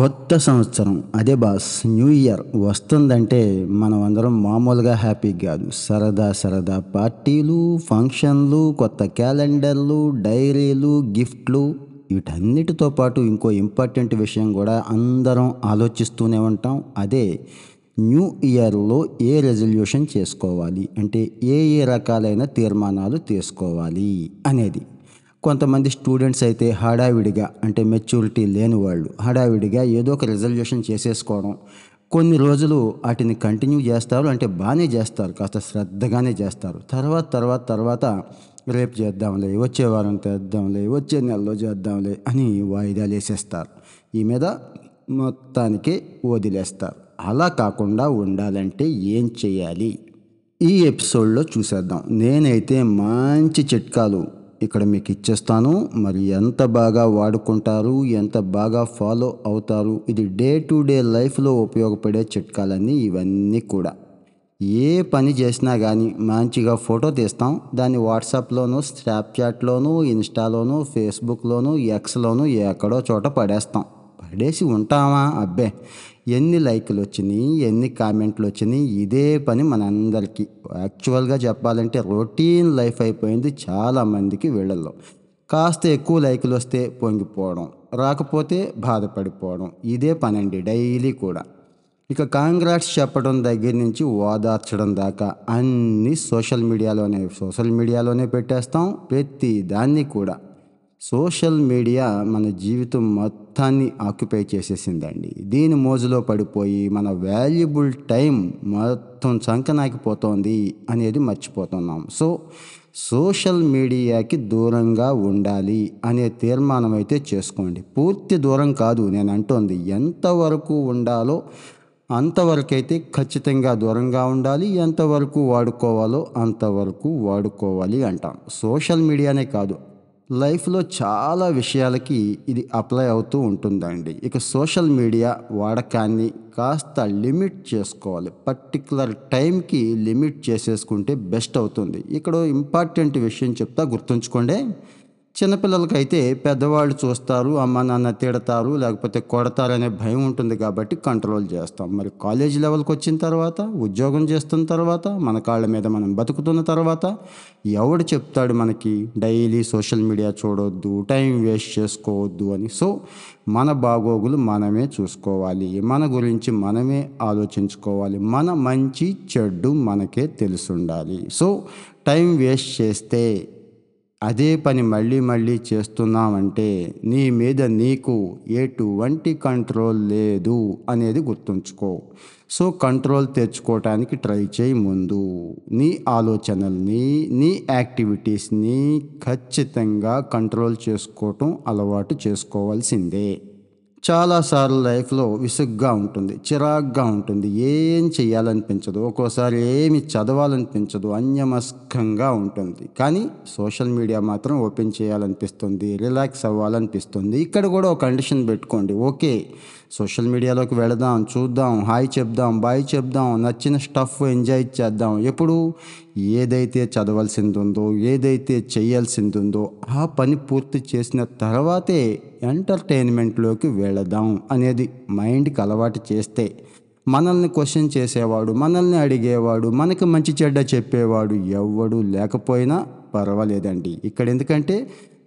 కొత్త సంవత్సరం. అదే బాస్ న్యూ ఇయర్ వస్తుందంటే మనం అందరం మామూలుగా హ్యాపీ కాదు. సరదా సరదా పార్టీలు ఫంక్షన్లు కొత్త క్యాలెండర్లు డైరీలు గిఫ్ట్లు వీటన్నిటితో పాటు ఇంకో ఇంపార్టెంట్ విషయం కూడా అందరం ఆలోచిస్తూనే ఉంటాం. అదే న్యూ ఇయర్లో ఏ రెజల్యూషన్ చేసుకోవాలి? అంటే ఏ ఏ రకాలైన తీర్మానాలు తీసుకోవాలి? అనేది. కొంతమంది స్టూడెంట్స్ అయితే హడావిడిగా అంటే మెచ్యూరిటీ లేని వాళ్ళు హడావిడిగా ఏదో ఒక రిజల్యూషన్ చేసేసుకోవడం కొన్ని రోజులు వాటిని కంటిన్యూ చేస్తారు అంటే బాగానే చేస్తారు కాస్త శ్రద్ధగానే చేస్తారు. తర్వాత తర్వాత తర్వాత రేపు చేద్దాంలే వచ్చే వారం చేద్దాంలే వచ్చే నెలలో చేద్దాంలే అని వాయిదాలు వేసేస్తారు. ఈ మీద మొత్తానికి వదిలేస్తారు. అలా కాకుండా ఉండాలంటే ఏం చేయాలి? ఈ ఎపిసోడ్లో చూసేద్దాం. నేనైతే మంచి చిట్కాలు ఇక్కడ మీకు ఇచ్చేస్తాను. మరి ఎంత బాగా వాడుకుంటారు ఎంత బాగా ఫాలో అవుతారు ఇది డే టు డే లైఫ్లో ఉపయోగపడే చిట్కాలన్నీ ఇవన్నీ కూడా. ఏ పని చేసినా కానీ మంచిగా ఫోటో తీస్తాం. దాన్ని వాట్సాప్లోను స్నాప్చాట్లోను ఇన్స్టాలోను ఫేస్బుక్లోను ఎక్స్లోను ఎక్కడో చోట పడేస్తాం. పడేసి ఉంటామా అబ్బే ఎన్ని లైకులు వచ్చినాయి ఎన్ని కామెంట్లు వచ్చినాయి ఇదే పని మనందరికీ. యాక్చువల్గా చెప్పాలంటే రొటీన్ లైఫ్ అయిపోయింది చాలామందికి వీళ్ళల్లో. కాస్త ఎక్కువ లైకులు వస్తే పొంగిపోవడం రాకపోతే బాధపడిపోవడం ఇదే పనండి డైలీ కూడా. ఇక కాంగ్రాట్స్ చెప్పడం దగ్గర నుంచి ఓదార్చడం దాకా అన్నీ సోషల్ మీడియాలోనే సోషల్ మీడియాలోనే పెట్టేస్తాం ప్రతి దాన్ని కూడా. సోషల్ మీడియా మన జీవితం మొత్తాన్ని ఆక్యుపై చేసేసిందండి. దీని మోజులో పడిపోయి మన వాల్యుబుల్ టైం మొత్తం చంకనాకిపోతోంది అనేది మర్చిపోతున్నాం. సో సోషల్ మీడియాకి దూరంగా ఉండాలి అనే తీర్మానం అయితే చేసుకోండి. పూర్తి దూరం కాదు నేను అంటోంది. ఎంతవరకు ఉండాలో అంతవరకైతే ఖచ్చితంగా దూరంగా ఉండాలి. ఎంతవరకు వాడుకోవాలో అంతవరకు వాడుకోవాలి అంటాం. సోషల్ మీడియానే కాదు లైఫ్లో చాలా విషయాలకి ఇది అప్లై అవుతూ ఉంటుందండి. ఇక సోషల్ మీడియా వాడకాన్ని కాస్త లిమిట్ చేసుకోవాలి. పర్టికులర్ టైంకి లిమిట్ చేసేసుకుంటే బెస్ట్ అవుతుంది. ఇక్కడ ఇంపార్టెంట్ విషయం చెప్తా గుర్తుంచుకోండి. చిన్నపిల్లలకైతే పెద్దవాళ్ళు చూస్తారు అమ్మ నాన్న తిడతారు లేకపోతే కొడతారనే భయం ఉంటుంది కాబట్టి కంట్రోల్ చేస్తాం. మరి కాలేజ్ లెవెల్కి వచ్చిన తర్వాత ఉద్యోగం చేస్తున్న తర్వాత మన కాళ్ళ మీద మనం బతుకుతున్న తర్వాత ఎవడు చెప్తాడు మనకి డైలీ సోషల్ మీడియా చూడొద్దు టైం వేస్ట్ చేసుకోవద్దు అని. సో మన బాగోగులు మనమే చూసుకోవాలి. మన గురించి మనమే ఆలోచించుకోవాలి. మన మంచి చెడ్డు మనకే తెలుసుండాలి. సో టైం వేస్ట్ చేస్తే అదే పని మళ్ళీ మళ్ళీ చేస్తున్నామంటే నీ మీద నీకు ఎటువంటి కంట్రోల్ లేదు అనేది గుర్తుంచుకో. సో కంట్రోల్ తెచ్చుకోవటానికి ట్రై చేయి ముందు. నీ ఆలోచనల్ని నీ యాక్టివిటీస్ని ఖచ్చితంగా కంట్రోల్ చేసుకోవటం అలవాటు చేసుకోవాల్సిందే. చాలాసార్లు లైఫ్లో విసుగ్గా ఉంటుంది చిరాగ్గా ఉంటుంది. ఏం చేయాలనిపించదు ఒక్కోసారి ఏమి చదవాలనిపించదు అన్యమస్కంగా ఉంటుంది. కానీ సోషల్ మీడియా మాత్రం ఓపెన్ చేయాలనిపిస్తుంది రిలాక్స్ అవ్వాలనిపిస్తుంది. ఇక్కడ కూడా ఒక కండిషన్ పెట్టుకోండి ఓకే. సోషల్ మీడియాలోకి వెళదాం చూద్దాం హాయ్ చెప్దాం బాయ్ చెప్దాం నచ్చిన స్టఫ్ ఎంజాయ్ చేద్దాం. ఎప్పుడు ఏదైతే చదవాల్సింది ఉందో ఏదైతే చేయాల్సింది ఉందో ఆ పని పూర్తి చేసిన తర్వాతే ఎంటర్టైన్మెంట్లోకి వెళదాం అనేది మైండ్కి అలవాటు చేస్తే మనల్ని క్వశ్చన్ చేసేవాడు మనల్ని అడిగేవాడు మనకి మంచి చెడ్డ చెప్పేవాడు ఎవ్వడు లేకపోయినా పర్వాలేదండి. ఇక్కడ ఎందుకంటే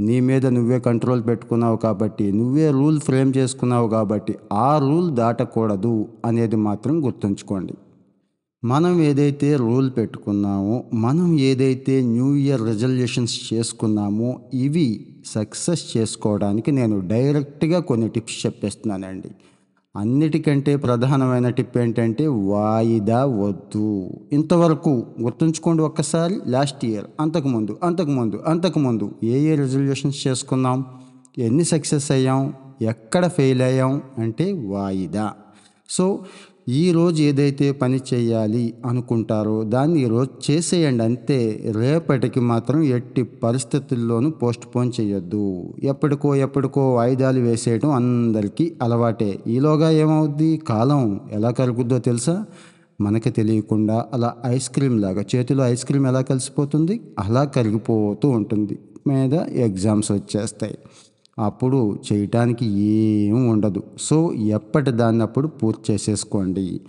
నీ మీద నువ్వే కంట్రోల్ పెట్టుకున్నావు కాబట్టి నువ్వే రూల్ ఫ్రేమ్ చేసుకున్నావు కాబట్టి ఆ రూల్ దాటకూడదు అనేది మాత్రం గుర్తుంచుకోండి. మనం ఏదైతే రూల్ పెట్టుకున్నామో మనం ఏదైతే న్యూ ఇయర్ రిజల్యూషన్స్ చేసుకున్నామో ఇవి సక్సెస్ చేసుకోవడానికి నేను డైరెక్ట్గా కొన్ని టిప్స్ చెప్పేస్తున్నానండి. అన్నిటికంటే ప్రధానమైన టిప్ ఏంటంటే వాయిదా వద్దు. ఇంతవరకు గుర్తుంచుకోండి ఒక్కసారి లాస్ట్ ఇయర్ అంతకుముందు అంతకుముందు అంతకుముందు ఏ ఏ రెజల్యూషన్స్ చేసుకున్నాం ఎన్ని సక్సెస్ అయ్యాం ఎక్కడ ఫెయిల్ అయ్యాం అంటే వాయిదా. సో ఈరోజు ఏదైతే పని చేయాలి అనుకుంటారో దాన్ని ఈరోజు చేసేయండి. అంతే. రేపటికి మాత్రం ఎట్టి పరిస్థితుల్లోనూ పోస్ట్ పోన్ చేయొద్దు. ఎప్పటికో ఎప్పటికో వాయిదాలు వేసేయడం అందరికీ అలవాటే. ఈలోగా ఏమవుద్ది? కాలం ఎలా కలుగుద్దో తెలుసా? మనకి తెలియకుండా అలా ఐస్ క్రీమ్ లాగా చేతిలో ఐస్ క్రీమ్ ఎలా కలిసిపోతుంది? అలా కరిగిపోతూ ఉంటుంది. మీద ఎగ్జామ్స్ వచ్చేస్తాయి. అప్పుడు చేయటానికి ఏం ఉండదు. సో ఎప్పటి దాన్ని అప్పుడు పూర్తి చేసేసుకోండి.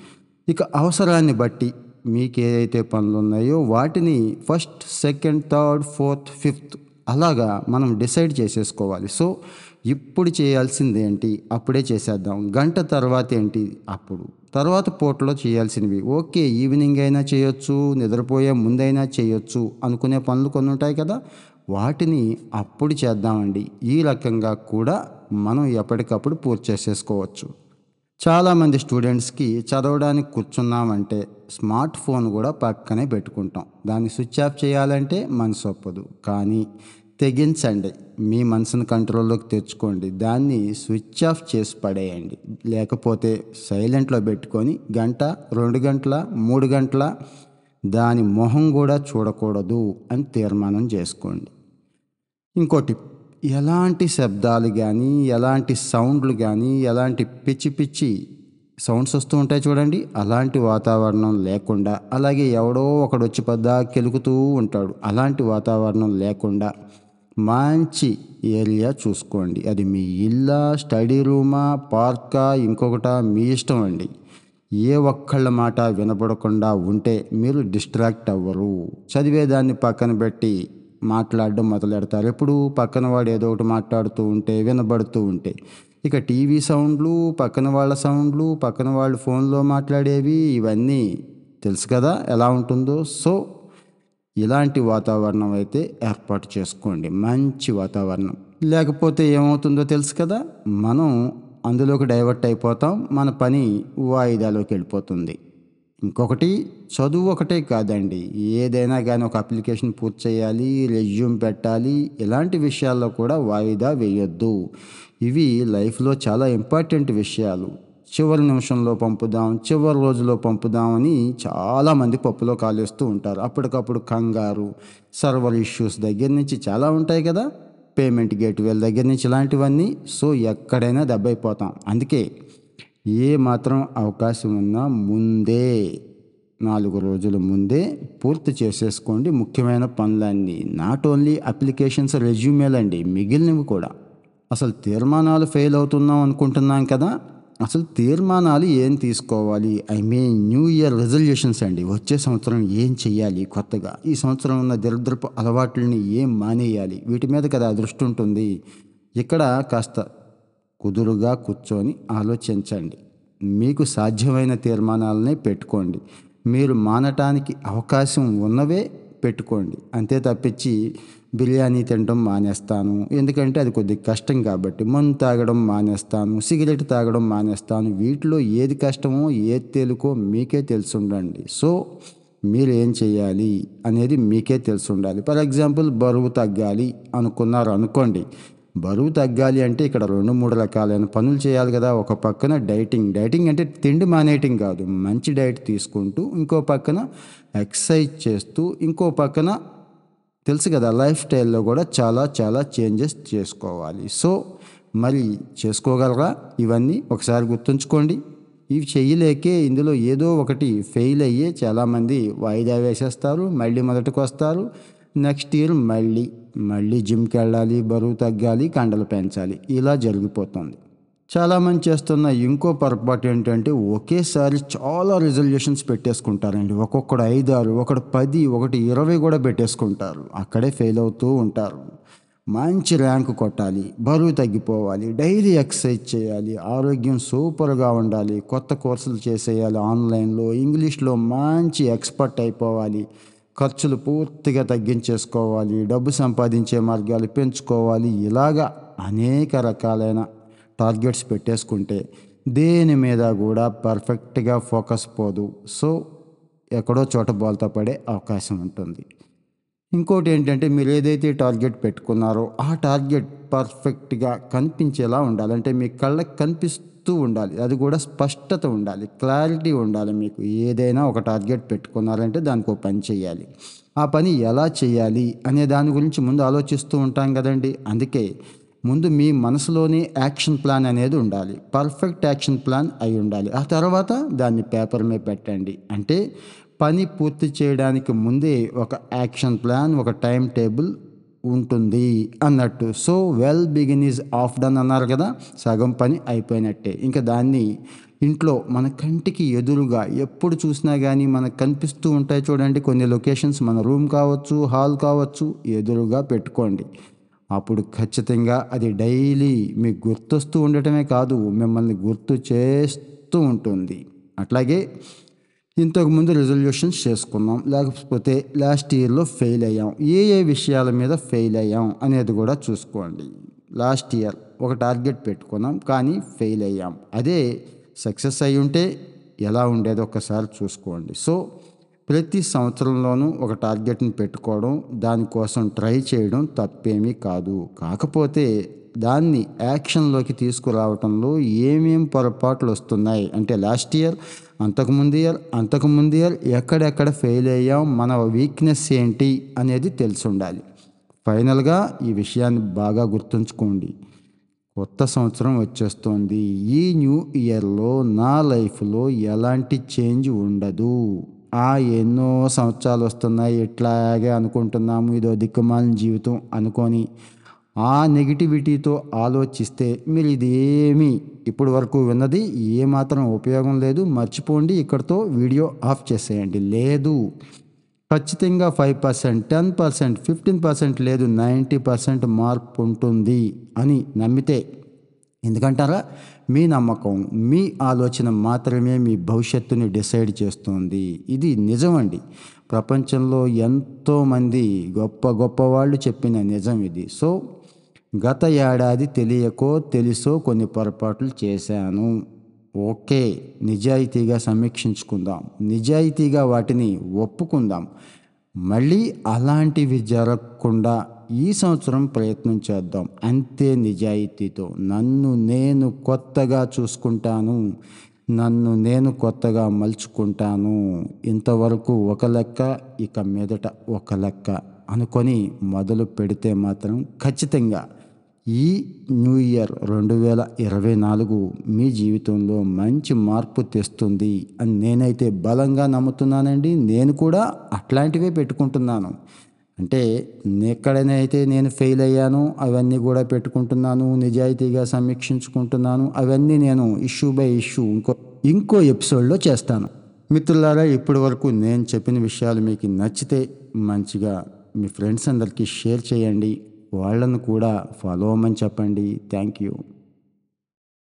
ఇక అవసరాన్ని బట్టి మీకు ఏదైతే పనులు ఉన్నాయో వాటిని first second third fourth fifth అలాగా మనం డిసైడ్ చేసేసుకోవాలి. సో ఇప్పుడు చేయాల్సింది ఏంటి? అప్పుడే చేసేద్దాం. గంట తర్వాత ఏంటి? అప్పుడు. తర్వాత పూటలో చేయాల్సినవి. ఓకే ఈవినింగ్ అయినా చేయొచ్చు నిద్రపోయే ముందైనా చేయొచ్చు అనుకునే పనులు కొన్ని ఉంటాయి కదా. వాటిని అప్పుడు చేద్దామండి. ఈ రకంగా కూడా మనం ఎప్పటికప్పుడు పూర్తి చేసేసుకోవచ్చు. చాలామంది స్టూడెంట్స్కి చదవడానికి కూర్చున్నామంటే స్మార్ట్ ఫోన్ కూడా పక్కనే పెట్టుకుంటాం. దాన్ని స్విచ్ ఆఫ్ చేయాలంటే మనసు ఒప్పదు. కానీ తెగించండి. మీ మనసును కంట్రోల్లోకి తెచ్చుకోండి. దాన్ని స్విచ్ ఆఫ్ చేసి పడేయండి. లేకపోతే సైలెంట్లో పెట్టుకొని గంట రెండు గంటల మూడు గంటల దాని మొహం కూడా చూడకూడదు అని తీర్మానం చేసుకోండి. ఇంకోటి ఎలాంటి శబ్దాలు కానీ ఎలాంటి సౌండ్లు కానీ ఎలాంటి పిచ్చి పిచ్చి సౌండ్స్ వస్తూ ఉంటాయి చూడండి. అలాంటి వాతావరణం లేకుండా అలాగే ఎవడో ఒకడు వచ్చి పెద్ద కెలుకుతూ ఉంటాడు. అలాంటి వాతావరణం లేకుండా మంచి ఏరియా చూసుకోండి. అది మీ ఇల్లా స్టడీ రూమా పార్కా ఇంకొకట మీ ఇష్టం అండి. ఏ ఒక్కళ్ళ మాట వినపడకుండా ఉంటే మీరు డిస్ట్రాక్ట్ అవ్వరు. చదివేదాన్ని పక్కన పెట్టి మాట్లాడడం మొదలెడతారు. ఎప్పుడు పక్కన వాడు ఏదో ఒకటి మాట్లాడుతూ ఉంటే వినబడుతూ ఉంటే. ఇక టీవీ సౌండ్లు పక్కన వాళ్ళ సౌండ్లు పక్కన వాళ్ళు ఫోన్లో మాట్లాడేవి ఇవన్నీ తెలుసు కదా ఎలా ఉంటుందో. సో ఇలాంటి వాతావరణం అయితే ఏర్పాటు చేసుకోండి. మంచి వాతావరణం. లేకపోతే ఏమవుతుందో తెలుసు కదా? మనం అందులోకి డైవర్ట్ అయిపోతాం. మన పని వాయిదాలోకి వెళ్ళిపోతుంది. ఇంకొకటి చదువు ఒకటే కాదండి. ఏదైనా కానీ ఒక అప్లికేషన్ పూర్తి చేయాలి రెజ్యూమ్ పెట్టాలి ఇలాంటి విషయాల్లో కూడా వాయిదా వేయొద్దు. ఇవి లైఫ్లో చాలా ఇంపార్టెంట్ విషయాలు. చివరి నిమిషంలో పంపుదాం చివరి రోజులో పంపుదామని చాలామంది పప్పులో కాలేస్తూ ఉంటారు. అప్పటికప్పుడు కంగారు సర్వర్ ఇష్యూస్ దగ్గర నుంచి చాలా ఉంటాయి కదా. పేమెంట్ గేట్వేల దగ్గర నుంచి ఇలాంటివన్నీ. సో ఎక్కడైనా దెబ్బైపోతాం. అందుకే ఏ మాత్రం అవకాశం ఉన్నా ముందే నాలుగు రోజుల ముందే పూర్తి చేసేసుకోండి. ముఖ్యమైన పనులన్నీ. నాట్ ఓన్లీ అప్లికేషన్స్ రెజ్యూమేలండి మిగిలినవి కూడా. అసలు తీర్మానాలు ఫెయిల్ అవుతున్నాం అనుకుంటున్నాం కదా. అసలు తీర్మానాలు ఏం తీసుకోవాలి? I mean new year resolutions అండి. వచ్చే సంవత్సరం ఏం చెయ్యాలి కొత్తగా? ఈ సంవత్సరం ఉన్న దరిద్రపు అలవాట్లని ఏం మానేయాలి? వీటి మీద కదా దృష్టి ఉంటుంది. ఇక్కడ కాస్త కుదురుగా కూర్చొని ఆలోచించండి. మీకు సాధ్యమైన తీర్మానాలనే పెట్టుకోండి. మీరు మానటానికి అవకాశం ఉన్నవే పెట్టుకోండి. అంతే తప్పించి బిర్యానీ తినడం మానేస్తాను. ఎందుకంటే అది కొద్దిగా కష్టం కాబట్టి మందు తాగడం మానేస్తాను సిగరెట్ తాగడం మానేస్తాను. వీటిలో ఏది కష్టమో ఏది తేలుకో మీకే తెలిసి ఉండండి సో మీరు ఏం చేయాలి అనేది మీకే తెలిసి ఉండాలి ఫర్ ఎగ్జాంపుల్ బరువు తగ్గాలి అనుకున్నారు అనుకోండి బరువు తగ్గాలి అంటే ఇక్కడ రెండు మూడు రకాలైన పనులు చేయాలి కదా. ఒక పక్కన డైటింగ్. డైటింగ్ అంటే తిండి మానేయటం కాదు. మంచి డైట్ తీసుకుంటూ ఇంకో పక్కన ఎక్సర్సైజ్ చేస్తూ ఇంకో పక్కన తెలుసు కదా లైఫ్ స్టైల్లో కూడా చాలా చాలా చేంజెస్ చేసుకోవాలి. సో మరి చేసుకోగలరా? ఇవన్నీ ఒకసారి గుర్తుంచుకోండి. ఇవి చేయలేకే ఇందులో ఏదో ఒకటి ఫెయిల్ అయ్యే చాలామంది వాయిదా వేసేస్తారు. మళ్ళీ మొదటికి వస్తారు. నెక్స్ట్ ఇయర్ మళ్ళీ మళ్ళీ జిమ్కి వెళ్ళాలి బరువు తగ్గాలి కండలు పెంచాలి. ఇలా జరిగిపోతుంది. చాలామంది చేస్తున్న ఇంకో పొరపాటు ఏంటంటే ఒకేసారి చాలా రిజల్యూషన్స్ పెట్టేసుకుంటారండి. ఒక్కొక్కడు ఐదారు ఒకడు పది ఒకటి ఇరవై కూడా పెట్టేసుకుంటారు. అక్కడే ఫెయిల్ అవుతూ ఉంటారు. మంచి ర్యాంక్ కొట్టాలి బరువు తగ్గిపోవాలి డైలీ ఎక్సర్సైజ్ చేయాలి ఆరోగ్యం సూపర్గా ఉండాలి కొత్త కోర్సులు చేసేయాలి ఆన్లైన్లో ఇంగ్లీష్లో మంచి ఎక్స్పర్ట్ అయిపోవాలి. ఖర్చులు పూర్తిగా తగ్గించేసుకోవాలి డబ్బు సంపాదించే మార్గాలు పెంచుకోవాలి ఇలాగా అనేక రకాలైన టార్గెట్స్ పెట్టేసుకుంటే దేని మీద కూడా పర్ఫెక్ట్గా ఫోకస్ పోదు. సో ఎక్కడో చోట బోల్తా పడే అవకాశం ఉంటుంది. ఇంకోటి ఏంటంటే మీరు ఏదైతే టార్గెట్ పెట్టుకున్నారో ఆ టార్గెట్ పర్ఫెక్ట్గా కనిపించేలా ఉండాలంటే మీ కళ్ళకి కనిపిస్తూ ఉండాలి. అది కూడా స్పష్టత ఉండాలి. క్లారిటీ ఉండాలి మీకు. ఏదైనా ఒక టార్గెట్ పెట్టుకున్నారంటే దానికి ఒక పని చేయాలి ఆ పని ఎలా చేయాలి అనే దాని గురించి ముందు ఆలోచిస్తూ ఉంటాం కదండి. అందుకే ముందు మీ మనసులోనే యాక్షన్ ప్లాన్ అనేది ఉండాలి. పర్ఫెక్ట్ యాక్షన్ ప్లాన్ అయి ఉండాలి. ఆ తర్వాత దాన్ని పేపర్ మీద పెట్టండి. అంటే పని పూర్తి చేయడానికి ముందే ఒక యాక్షన్ ప్లాన్ ఒక టైం టేబుల్ ఉంటుంది అన్నట్టు. So well begin is half done అన్నారు కదా సగం పని అయిపోయినట్టే. ఇంకా దాన్ని ఇంట్లో మన కంటికి ఎదురుగా ఎప్పుడు చూసినా కానీ మనకు కనిపిస్తూ ఉంటాయి చూడండి కొన్ని లొకేషన్స్ మన రూమ్ కావచ్చు హాల్ కావచ్చు ఎదురుగా పెట్టుకోండి. అప్పుడు ఖచ్చితంగా అది డైలీ మీకు గుర్తొస్తూ ఉండటమే కాదు మిమ్మల్ని గుర్తు చేస్తూ ఉంటుంది. అట్లాగే ఇంతకు ముందు రిజల్యూషన్స్ చేసుకున్నాం. లేకపోతే లాస్ట్ ఇయర్లో ఫెయిల్ అయ్యాం. ఏ ఏ విషయాల మీద ఫెయిల్ అయ్యాం అనేది కూడా చూసుకోండి. లాస్ట్ ఇయర్ ఒక టార్గెట్ పెట్టుకున్నాం కానీ ఫెయిల్ అయ్యాం. అదే సక్సెస్ అయి ఉంటే ఎలా ఉండేదో ఒకసారి చూసుకోండి. సో ప్రతి సంవత్సరంలోనూ ఒక టార్గెట్ని పెట్టుకోవడం దానికోసం ట్రై చేయడం తప్పేమీ కాదు. కాకపోతే దాన్ని యాక్షన్లోకి తీసుకురావటంలో ఏమేం పొరపాట్లు వస్తున్నాయి అంటే లాస్ట్ ఇయర్ అంతకుముందు ఇయర్ అంతకుముందు ఇయర్ ఎక్కడెక్కడ ఫెయిల్ అయ్యాం మన వీక్నెస్ ఏంటి అనేది తెలిసి ఉండాలి ఫైనల్గా ఈ విషయాన్ని బాగా గుర్తుంచుకోండి. కొత్త సంవత్సరం వచ్చేస్తోంది. ఈ న్యూ ఇయర్లో నా లైఫ్లో ఎలాంటి చేంజ్ ఉండదు. ఆ ఎన్నో సంవత్సరాలు వస్తున్నాయి ఇట్లాగే అనుకుంటున్నాము ఇదో దిక్కుమాలిన జీవితం అనుకొని ఆ నెగిటివిటీతో ఆలోచిస్తే మీరు ఇదేమీ ఇప్పటి వరకు విన్నది ఏమాత్రం ఉపయోగం లేదు. మర్చిపోండి ఇక్కడితో వీడియో ఆఫ్ చేసేయండి. లేదు. ఖచ్చితంగా five percent ten percent fifteen percent లేదు నైంటీ పర్సెంట్ మార్పు ఉంటుంది అని నమ్మితే ఎందుకంటారా? మీ నమ్మకం మీ ఆలోచన మాత్రమే మీ భవిష్యత్తుని డిసైడ్ చేస్తుంది. ఇది నిజమండి. ప్రపంచంలో ఎంతోమంది గొప్ప గొప్ప వాళ్ళు చెప్పిన నిజం ఇది. సో గత ఏడాది తెలియకో తెలుసో కొన్ని పొరపాట్లు చేశాను. ఓకే నిజాయితీగా సమీక్షించుకుందాం. నిజాయితీగా వాటిని ఒప్పుకుందాం. మళ్ళీ అలాంటివి జరగకుండా ఈ సంవత్సరం ప్రయత్నం చేద్దాం. అంతే నిజాయితీతో. నన్ను నేను కొత్తగా చూసుకుంటాను. నన్ను నేను కొత్తగా మలుచుకుంటాను. ఇంతవరకు ఒక లెక్క ఇక మీదట ఒక లెక్క అనుకొని మొదలు పెడితే మాత్రం ఖచ్చితంగా ఈ న్యూ ఇయర్ రెండు వేల ఇరవై నాలుగు మీ జీవితంలో మంచి మార్పు తెస్తుంది అని నేనైతే బలంగా నమ్ముతున్నానండి. నేను కూడా అట్లాంటివే పెట్టుకుంటున్నాను. అంటే ఎక్కడైతే నేను ఫెయిల్ అయ్యానో అవన్నీ కూడా పెట్టుకుంటున్నాను నిజాయితీగా సమీక్షించుకుంటున్నాను అవన్నీ నేను ఇష్యూ బై ఇష్యూ ఇంకో ఇంకో ఎపిసోడ్లో చేస్తాను. మిత్రులారా ఇప్పటి వరకు నేను చెప్పిన విషయాలు మీకు నచ్చితే మంచిగా మీ ఫ్రెండ్స్ అందరికీ షేర్ చేయండి. వాళ్ళను కూడా ఫాలో అవ్వమని చెప్పండి. Thank you